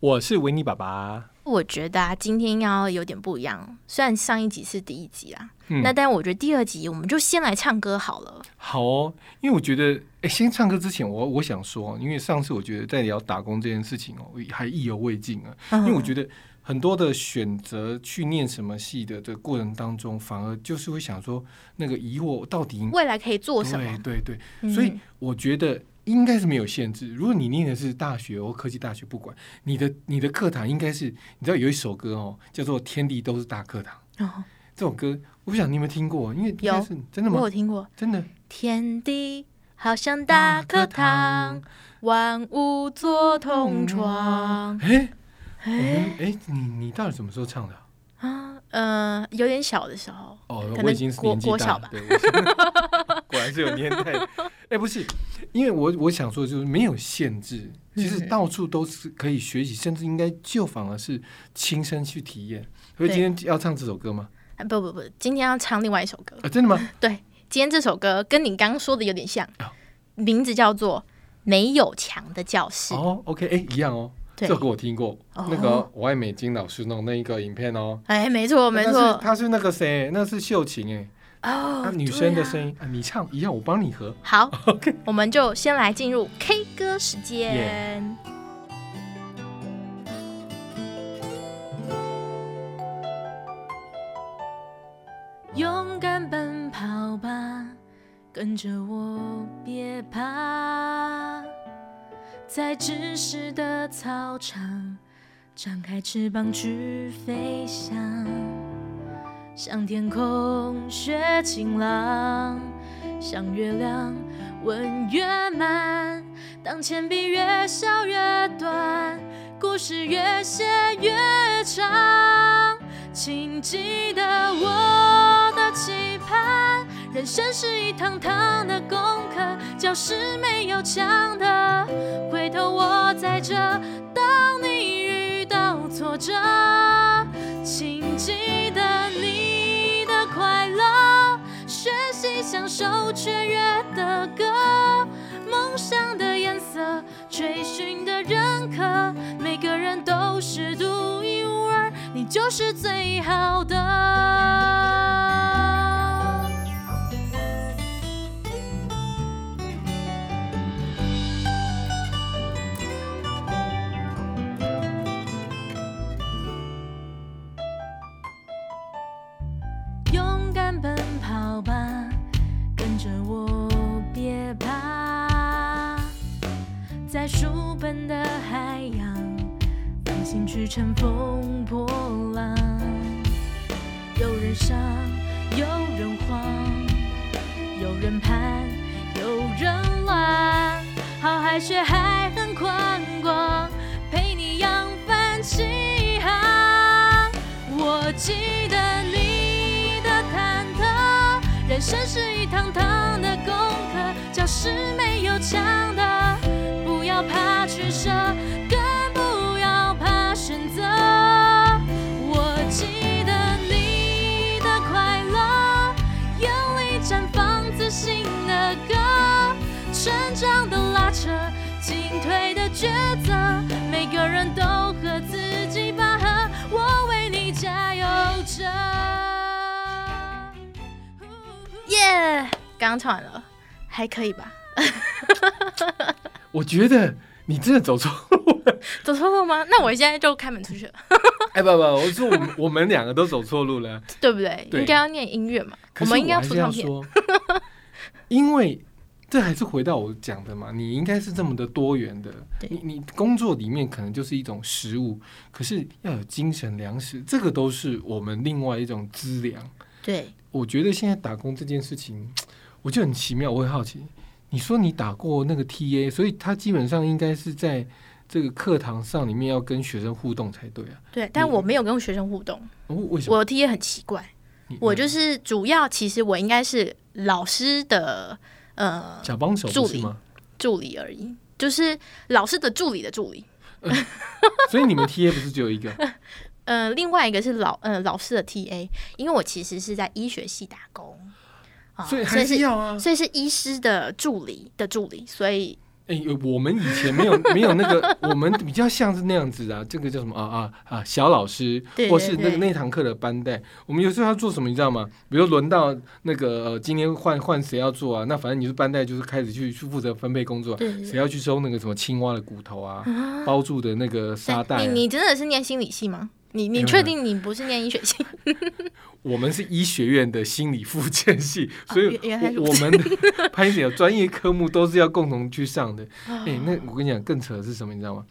我是维尼爸爸。我觉得啊，今天要有点不一样。虽然上一集是第一集啊，嗯那但我觉得第二集我们就先来唱歌好了。好哦，因为我觉得，哎，先唱歌之前，我我想说，因为上次我觉得在聊打工这件事情哦，还意犹未尽啊。嗯因为我觉得很多的选择去念什么系的这个过程当中，反而就是会想说，那个疑惑到底未来可以做什么？对对对，嗯所以我觉得应该是没有限制。如果你念的是大学或科技大学，不管你的你的课堂应该是，你知道有一首歌哦，叫做《天地都是大课堂》。哦，这首歌，我不晓得你有没有听过，因为有真的吗我有？听过。真的。天地好像大课堂，万物作同窗。哎，哎哎，你你到底什么时候唱的啊？啊，呃，有点小的时候，哦我已经是年纪大国小吧。了对，果然是有年代。哎，不是，因为我我想说，就是没有限制，其实嗯到处都是可以学习，甚至应该就反而是亲身去体验。所以今天要唱这首歌吗？啊不不不，今天要唱另外一首歌。啊，真的吗？对，今天这首歌跟你刚刚说的有点像哦，名字叫做《没有墙的教室》。哦，OK，哎，一样哦。这对首歌我听过，哦那个我爱美金老师弄那一个影片哦。哎，没错没错。他是那个谁？那是秀琴哎，哦她，女生的声音。音啊，你唱一样，我帮你合。好 OK，我们就先来进入 K 歌时间。勇敢奔跑吧，跟着我，别怕，在知识的操场，张开翅膀去飞翔，向天空学晴朗。像月亮问越满，当铅笔越削越短，故事越写越长。请记得我的期盼，人生是一堂堂的功课，教室没有墙的。回头我在这，当你遇到挫折，请习享受雀跃的歌，梦想的颜色，追寻的认可，每个人都是独一无二，你就是最好的。勇敢奔跑吧，着我，别怕，在书本的海洋，放心去乘风破浪。有人伤，有人慌，有人盼，有人乱，好海血还很宽广，陪你扬帆起航。我记得你，人生是一堂堂的功课，教室没有墙的，不要怕取舍，刚刚唱完了，还可以吧？我觉得你真的走错路了。走错路吗？那我现在就开门出去了，哎，不不，我说我们我们两个都走错路了。对不对？对应该要念音乐嘛，我们应该要出唱片。说，因为这还是回到我讲的嘛，你应该是这么的多元的。你你工作里面可能就是一种食物，可是要有精神粮食，这个都是我们另外一种资粮。对，我觉得现在打工这件事情，我就很奇妙，我很好奇。你说你打过那个 TA，所以他基本上应该是在这个课堂上里面要跟学生互动才对啊。对，但我没有跟学生互动，哦为什么？我 TA 很奇怪，我就是主要其实我应该是老师的呃小帮手助理吗？助理而已，就是老师的助理的助理。所以你们 TA 不是只有一个？呃，另外一个是老呃老师的 TA，因为我其实是在医学系打工啊，所以还是是要啊。所以是医师的助理的助理，所以哎、我们以前没有没有那个，我们比较像是那样子啊，这个叫什么啊啊啊，小老师，对或是那个那堂课的班带，我们有时候要做什么，你知道吗？比如轮到那个、呃、今天换换谁要做啊，那反正你是班带，就是开始去去负责分配工作，对谁要去收那个什么青蛙的骨头啊，啊包住的那个沙袋、啊你。你真的是念心理系吗？你你确定你不是念医学系？我们是医学院的心理复健系，所以我我们的 拍摄专业科目都是要共同去上的。哎哎、那我跟你讲，更扯的是什么，你知道吗？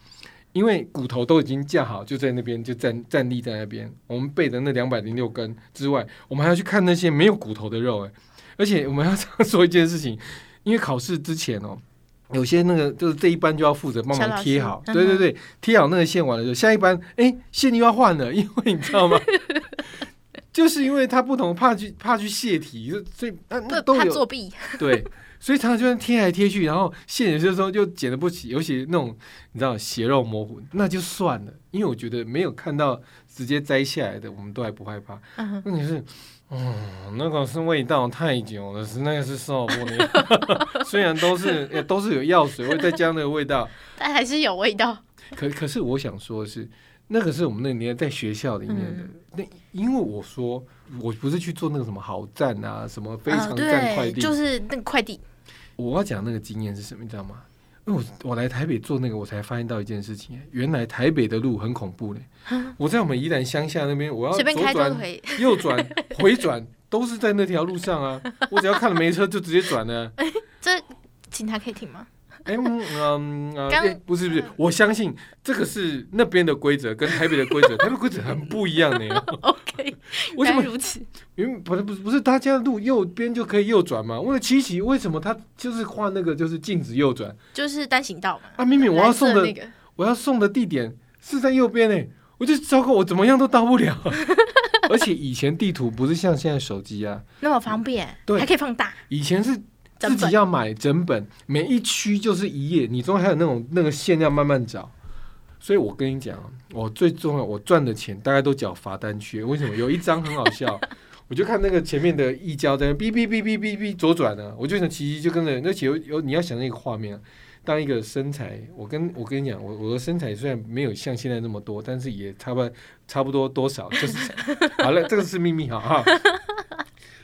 因为骨头都已经架好，就在那边就站站立在那边。我们背的那两百零六根之外，我们还要去看那些没有骨头的肉，哎，而且我们要这样说一件事情，因为考试之前哦。有些那个就是这一班就要负责帮忙贴好，对对对，贴好那个线完了之后，下一班哎线又要换了，因为你知道吗？就是因为他不同，怕去怕去泄题，就所以啊那都有作弊，对，所以常常就是贴来贴去，然后线有些时候就剪的不起，尤其那种你知道血肉模糊，那就算了，因为我觉得没有看到直接摘下来的，我们都还不害怕。问题是，嗯，那个是味道太久了，是那个是受不了。虽然都是也都是有药水，味再加那个味道，但还是有味道。可可是我想说的是，那个是我们那年代在学校里面的。嗯那因为我说我不是去做那个什么好赞啊，什么非啊常赞快对，递，就是那个快递，我要讲那个经验是什么，你知道吗？因为我我来台北做那个，我才发现到一件事情，原来台北的路很恐怖嘞。我在我们宜兰乡下那边，我要随便开左转。右转、回转，都是在那条路上啊。我只要看了没车，就直接转了。这警察可以停吗？哎、嗯嗯啊，刚哎不是不是，我相信这个是那边的规则，跟台北的规则，台北规则很不一样呢。OK，为什么？如此。因为不是不是不是大家的路右边就可以右转嘛？为了骑骑，为什么他就是画那个就是禁止右转就是单行道嘛。啊？明明我要送的我要送的地点是在右边呢，我就糟糕，我怎么样都到不了。而且以前地图不是像现在手机啊，那么方便，对还可以放大。以前是自己要买整本，每一区就是一页，你中还有那种那个线要慢慢找。所以我跟你讲，我最重要，我赚的钱大概都缴罚单去。为什么？有一张很好笑，我就看那个前面的一交在那哔哔哔哔哔哔左转呢，我就想奇奇就跟着，而且有有你要想那个画面啊，当一个身材，我跟我跟你讲，我我的身材虽然没有像现在那么多，但是也差不多差不多多少，就是 好了，这个是秘密哈哈。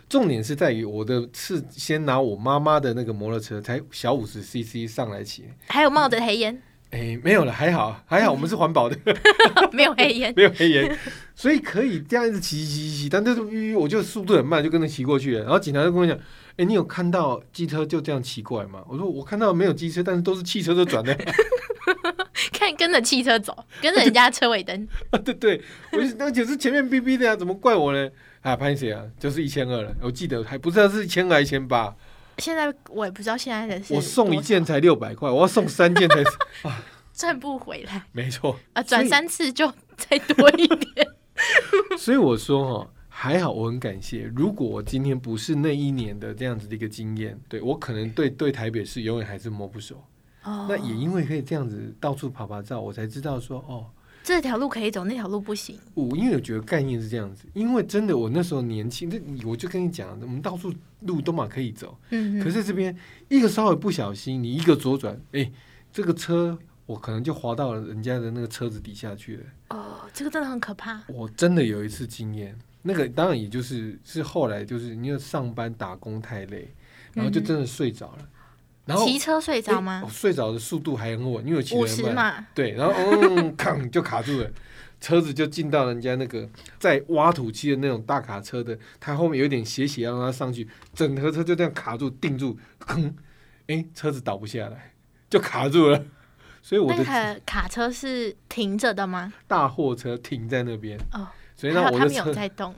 重点是在于我的是先拿我妈妈的那个摩托车，才小五十 CC 上来骑。还有冒着黑烟，哎，没有了，还好 还好，我们是环保的，没有黑烟。没有黑烟，所以可以这样子骑骑骑骑。但这是我就速度很慢，就跟着骑过去了。然后警察就跟我讲：“哎，你有看到机车就这样骑过来吗？”我说：“我看到没有机车，但是都是汽车在转的。看跟着汽车走，跟着人家车尾灯。对对，我就而且是前面哔哔的呀、怎么怪我呢？啊，潘谁啊？就是一千二了，我记得还不知道是一千二还一千八。现在我也不知道现在的是我送一件才六百块，我要送三件才 赚不回来没错。啊，转三次就再多一点。所以我说哈，还好我很感谢。如果我今天不是那一年的这样子的一个经验，对我可能对对台北市永远还是摸不熟。哦那也因为可以这样子到处跑跑照，我才知道说哦，这条路可以走，那条路不行。我因为我觉得概念是这样子，因为真的我那时候年轻，这你我就跟你讲，我们到处路都嘛可以走，嗯，可是这边一个稍微不小心，你一个左转，哎，这个车我可能就滑到了人家的那个车子底下去了。哦，这个真的很可怕。我真的有一次经验，那个当然也就是是后来就是因为上班打工太累，然后就真的睡着了，然后骑车睡着吗诶我？睡着的速度还很稳，因为我骑五得很慢，十嘛，对，然后嗯，扛就卡住了。车子就进到人家那个在挖土机的那种大卡车的，它后面有点斜斜，要让它上去，整个车就这样卡住定住，吭，哎，车子倒不下来，就卡住了。所以我那的个卡车是停着的吗？大货车停在那边，哦，所以还有它没有让我的车在动。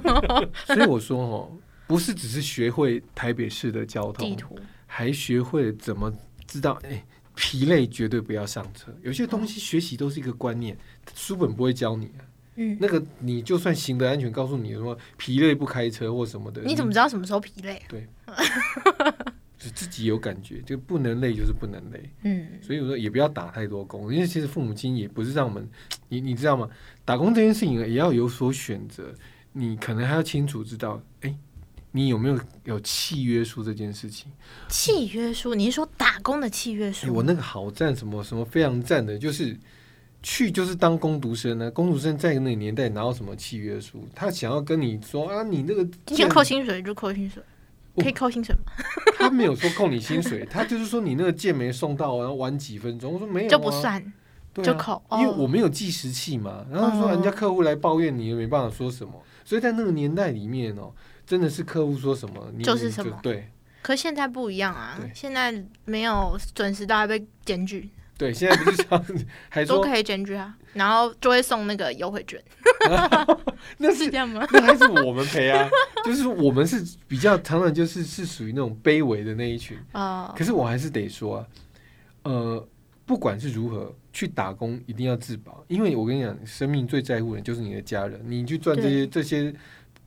所以我说哦，不是只是学会台北市的交通，地图还学会了怎么知道，哎、疲累绝对不要上车。有些东西学习都是一个观念，书本不会教你啊。嗯，那个你就算行得安全，告诉你什么疲累不开车或什么的，你怎么知道什么时候疲累？是 自己有感觉？就不能累就是不能累。嗯，所以我说也不要打太多工，因为其实父母亲也不是让我们，你你知道吗？打工这件事情也要有所选择，你可能还要清楚知道，哎、你有没有有契约书这件事情？契约书，你是说打工的契约哎、书？我那个好赞，什么什么非常赞的，就是去就是当工读生呢。工读生在那个年代哪有什么契约书？他想要跟你说啊，你那个今天扣薪水就扣薪水，哦可以扣薪水吗？他没有说扣你薪水，他就是说你那个件没送到，然后晚几分钟。我说没有、啊，就不算，就扣。因为哦我没有计时器嘛，然后说人家哦客户来抱怨你，也没办法说什么。所以在那个年代里面哦，真的是客户说什么，你你就是什么。对。可现在不一样啊，现在没有准时到还被检举，对，现在不是 还说都可以检举啊，然后就会送那个优惠券，那是是这样吗？那还是我们赔啊，就是我们是比较常常就是是属于那种卑微的那一群。啊可是我还是得说啊，呃，不管是如何去打工，一定要自保，因为我跟你讲，生命最在乎的就是你的家人，你去赚这些这些不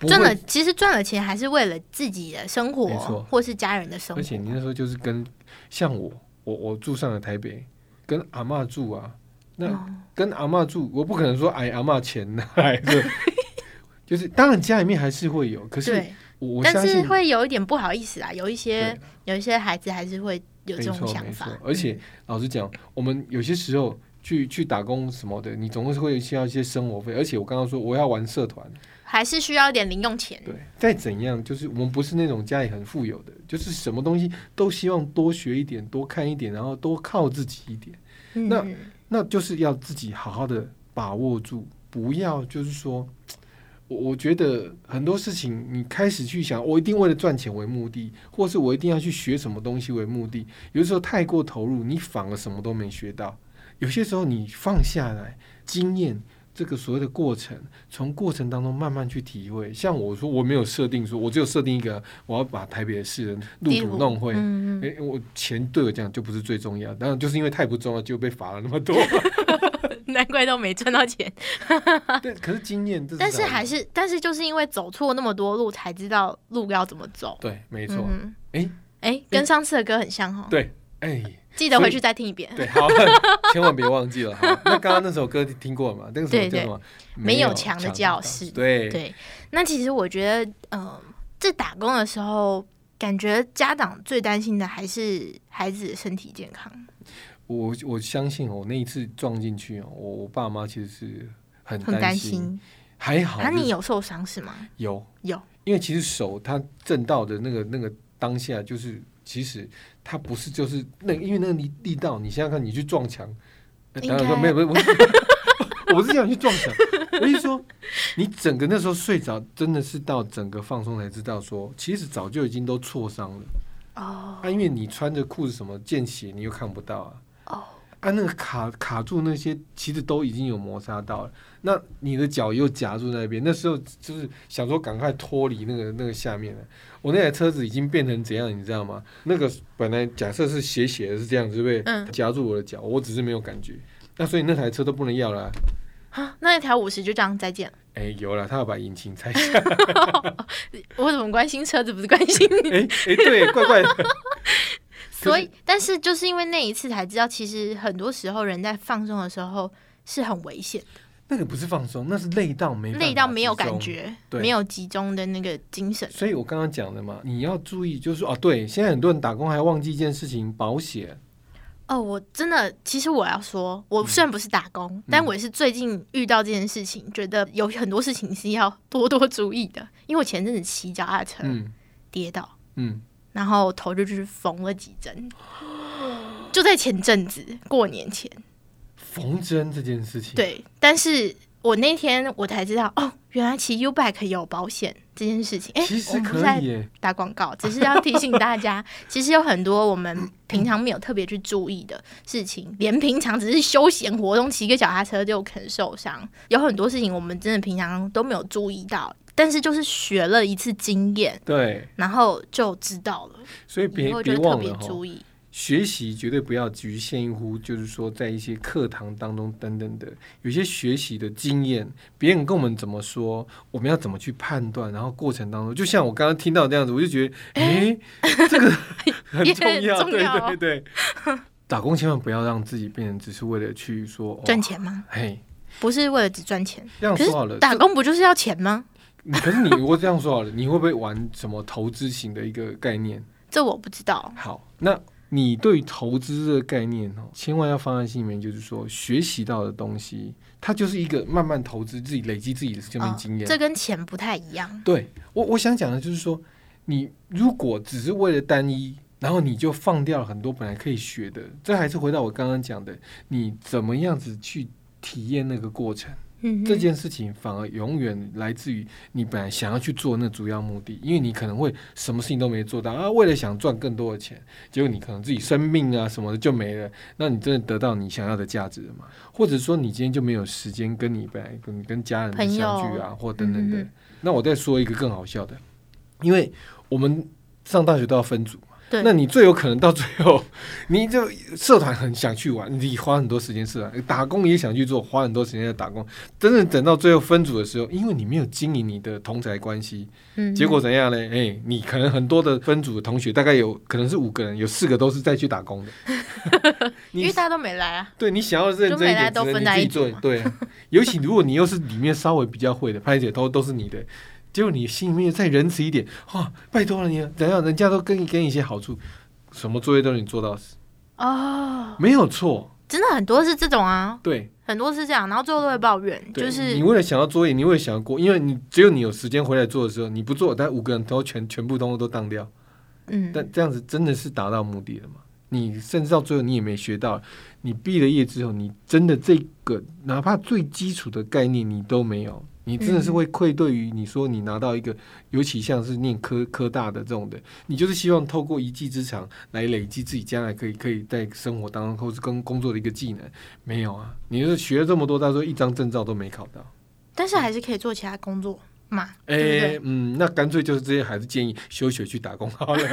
赚了，，其实赚了钱还是为了自己的生活或是家人的生活。而且你那时候就是跟像我，我我住上了台北，跟阿嬷住啊，那哦跟阿嬷住，我不可能说哎阿嬷钱拿来的。就是，当然家里面还是会有，可是我我相信是会有一点不好意思啊，有一些有一些孩子还是会有这种想法，，而且老实讲，我们有些时候去去打工什么的，你总是会需要一些生活费。而且我刚刚说我要玩社团，还是需要一点零用钱。对，再怎样，就是我们不是那种家里很富有的，就是什么东西都希望多学一点，多看一点，然后多靠自己一点。嗯，那那就是要自己好好的把握住，不要就是说，我我觉得很多事情你开始去想，我一定为了赚钱为目的，或是我一定要去学什么东西为目的，有的时候太过投入，你反而什么都没学到。有些时候你放下来，经验这个所谓的过程，从过程当中慢慢去体会。像我说，我没有设定说，我只有设定一个，我要把台北的市人路途弄会。嗯，嗯诶，我钱对我讲就不是最重要，当然就是因为太不重要，就被罚了那么多。难怪都没赚到钱。对，可是经验，但是还是，但是就是因为走错那么多路，才知道路要怎么走。对，没错。嗯，诶哎，跟上次的歌很像哦。对，哎，记得回去再听一遍。对，好，千万别忘记了。好，那刚刚那首歌听过了吗？那个什么？没有墙墙的教室对，对，那其实我觉得，嗯、在打工的时候，感觉家长最担心的还是孩子的身体健康。我我相信我那一次撞进去哦，我我爸妈其实是很很担心，还好、啊，你有受伤是吗？有有，因为其实手它震到的那个那个当下，就是其实它不是就是那因为那个力力道，你想想看，你去撞墙，当然说没有没有，我是我不是叫你去撞墙，我是说你整个那时候睡着，真的是到整个放松才知道说，其实早就已经都挫伤了。哦啊，因为你穿着裤子什么见血，你又看不到啊。哦，啊，那个卡卡住那些，其实都已经有摩擦到了。那你的脚又夹住那边，那时候就是想说赶快脱离那个那个下面了。我那台车子已经变成怎样，你知道吗？那个本来假设是斜斜的，是这样，对不对？嗯夹住我的脚，我只是没有感觉。那所以那台车都不能要了啊、啊，那一条五十就这样再见了。哎、有了，他要把引擎拆下。我怎么关心车子，不是关心你？哎哎、对，怪怪的。所以，但是就是因为那一次才知道，其实很多时候人在放松的时候是很危险的，那个不是放松，那是累到没累到没有感觉，没有集中的那个精神。所以我刚刚讲的嘛，你要注意，就是说哦，对，现在很多人打工还忘记一件事情，保险。哦，我真的，其实我要说，我虽然不是打工，但我也是最近遇到这件事情，觉得有很多事情是要多多注意的。因为我前阵子骑脚踏车、嗯跌倒，嗯，然后头就去缝了几针，就在前阵子过年前。缝针这件事情，，对，但是我那天我才知道，哦，原来骑 U bike 有保险这件事情。哎、其实可我们不是在以。打广告，只是要提醒大家，其实有很多我们平常没有特别去注意的事情，连平常只是休闲活动骑个脚踏车就有可能受伤。有很多事情我们真的平常都没有注意到，但是就是学了一次经验，对，然后就知道了，所以别别就特别忘了哈，注意。学习绝对不要局限乎，就是说在一些课堂当中等等的，有些学习的经验，别人跟我们怎么说，我们要怎么去判断，然后过程当中，就像我刚刚听到这样子，我就觉得，哎、这个 很重要，对很重要对对。打工千万不要让自己变成只是为了去说赚钱吗？嘿，不是为了只赚钱，这样可说好了，是打工不就是要钱吗？你可是你我这样说好了，你会不会玩什么投资型的一个概念？这我不知道。好，那你对投资这个概念哦，千万要放在心里面，就是说学习到的东西，它就是一个慢慢投资自己累积自己的生命经验。这跟钱不太一样。对我我想讲的就是说，你如果只是为了单一，然后你就放掉了很多本来可以学的，这还是回到我刚刚讲的，你怎么样子去体验那个过程。嗯，这件事情反而永远来自于你本来想要去做那主要目的，因为你可能会什么事情都没做到啊，为了想赚更多的钱，结果你可能自己生命啊什么的就没了，那你真的得到你想要的价值了吗？或者说你今天就没有时间跟你本来跟跟家人相聚啊，或等等的。嗯那我再说一个更好笑的，因为我们上大学都要分组嘛。对那你最有可能到最后，你就社团很想去玩，你花很多时间社团，打工也想去做，花很多时间在打工。真的等到最后分组的时候，因为你没有经营你的同才关系，嗯结果怎样呢？哎、你可能很多的分组的同学，大概有可能是五个人，有四个都是再去打工的。因为大家都没来啊。对你想要认真一就没来点，都分在。一组对啊，尤其如果你又是里面稍微比较会的，拍姐都都是你的，结果你心里面再仁慈一点，哇，拜托了你了，怎样？人家都跟你给你一些好处，什么作业都是你做到死，哦，没有错。真的很多是这种啊，对，很多是这样，然后最后都会抱怨，就是你为了想要作业，你为了想要过，因为你只有你有时间回来做的时候，你不做，但五个人都全全部都都当掉。嗯，但这样子真的是达到目的了吗？你甚至到最后你也没学到，你毕了业之后，你真的这个哪怕最基础的概念你都没有，你真的是会愧对于你说你拿到一个，尤其像是念科科大的这种的，你就是希望透过一技之长来累积自己将来可以可以在生活当中或是跟工作的一个技能，没有啊，你就是学了这么多，到时候一张证照都没考到。但是还是可以做其他工作嘛，哎？嗯，那干脆就是这些，还是建议休学去打工好了。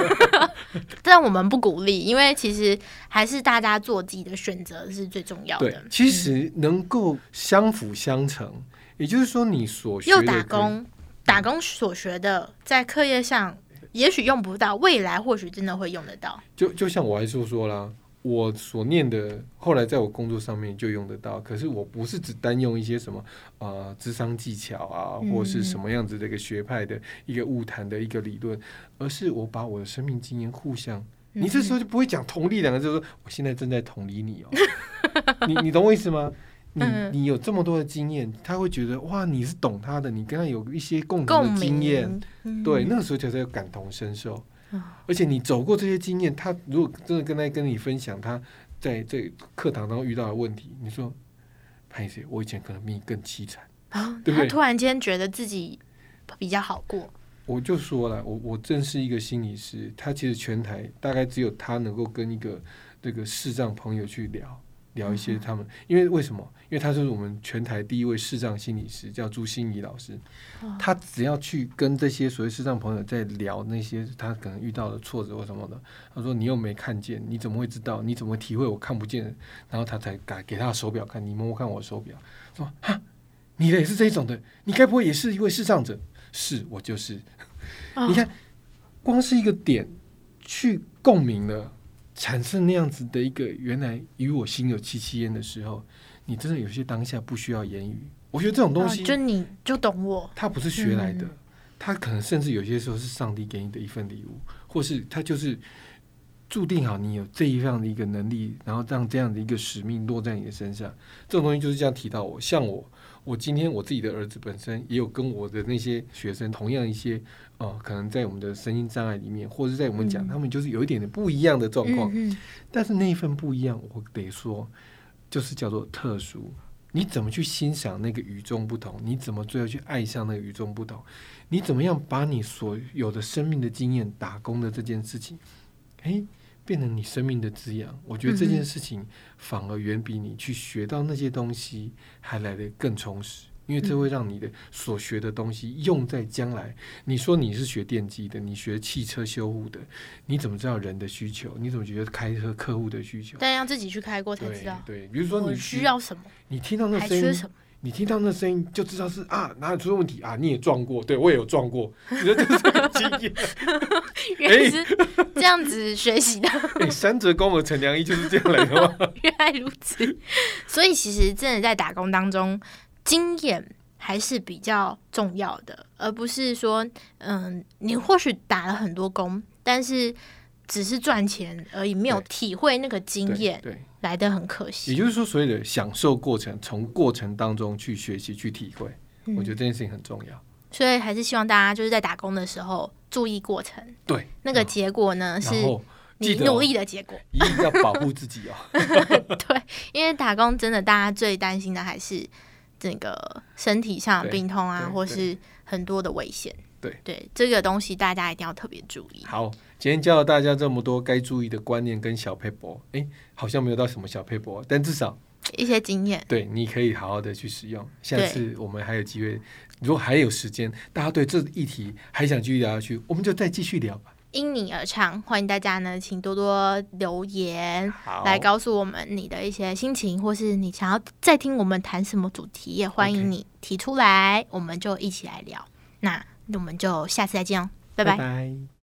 但我们不鼓励，因为其实还是大家做自己的选择是最重要对的。，其实能够相辅相成，也就是说，你所学的又打，工，打工所学的，在课业上也许用不到，未来或许真的会用得到。就就像我还说说啦，我所念的，后来在我工作上面就用得到。可是我不是只单用一些什么呃智商技巧啊，嗯或是什么样子的一个学派的一个物谈的一个理论，而是我把我的生命经验互相。你这时候就不会讲同理两个字，说我现在正在同理你哦，你你懂我意思吗？你嗯你有这么多的经验，他会觉得哇，你是懂他的，你跟他有一些共同的经验，对，那个时候才在感同身受嗯。而且你走过这些经验，他如果真的跟他跟你分享他在这课堂当中遇到的问题，你说，潘姐，我以前可能比你更凄惨。啊对不对他突然间觉得自己比较好过，我就说了，我我正是一个心理师，他其实全台大概只有他能够跟一个这个视障朋友去聊聊一些他们，因为为什么？因为他是我们全台第一位视障心理师，叫朱心怡老师。他只要去跟这些所谓视障朋友在聊那些他可能遇到的挫折或什么的，他说你又没看见，你怎么会知道？你怎么会体会我看不见？然后他才给给他的手表看，你摸摸看我的手表，说哈，你的也是这一种的，你该不会也是一位视障者？是我就是。你看，光是一个点去共鸣了，产生那样子的一个原来与我心有戚戚焉的时候，你真的有些当下不需要言语。我觉得这种东西，哦就你就懂我，他不是学来的嗯，可能甚至有些时候是上帝给你的一份礼物，或是他就是注定好你有这一样的一个能力，然后让这样的一个使命落在你的身上。这种东西就是这样提到我，像我，我今天我自己的儿子本身也有跟我的那些学生同样一些呃，可能在我们的身心障碍里面，或者是在我们讲、嗯。他们就是有一点点不一样的状况，嗯嗯。但是那一份不一样，我得说，就是叫做特殊。你怎么去欣赏那个与众不同？你怎么最后去爱上那个与众不同？你怎么样把你所有的生命的经验、打工的这件事情，诶，变成你生命的滋养？我觉得这件事情反而远比你去学到那些东西还来得更充实。因为这会让你的所学的东西用在将来。你说你是学电机的，你学汽车修护的，你怎么知道人的需求？你怎么觉得开车客户的需求？但要自己去开过才知道，对，比如说你需要什么，你听到那声音。你听到那声音就知道是啊哪里出了问题啊，你也撞过，对我也有撞过，你说就是这个经验。原来是这样子学习的，哎，三折公尔陈良一就是这样来的吗？原来如此。所以其实真的在打工当中，经验还是比较重要的，而不是说，嗯，你或许打了很多工，但是只是赚钱而已，没有体会那个经验，对，来的很可惜也。就是说，所谓的享受过程，从过程当中去学习、去体会，嗯我觉得这件事情很重要。所以还是希望大家就是在打工的时候注意过程，对，那个结果呢是你努力的结果。一定要保护自己哦。对，因为打工真的大家最担心的还是这个身体上的病痛啊，或是很多的危险。对对，这个东西大家一定要特别注意。好，今天教了大家这么多该注意的观念跟小 paper，哎，好像没有到什么小 paper，但至少一些经验，对你可以好好的去使用。下次我们还有机会，如果还有时间，大家对这议题还想继续聊下去，我们就再继续聊吧。因你而唱，欢迎大家呢，请多多留言，来告诉我们你的一些心情，或是你想要再听我们谈什么主题，也欢迎你提出来，我们就一起来聊。那我们就下次再见哦，拜。拜拜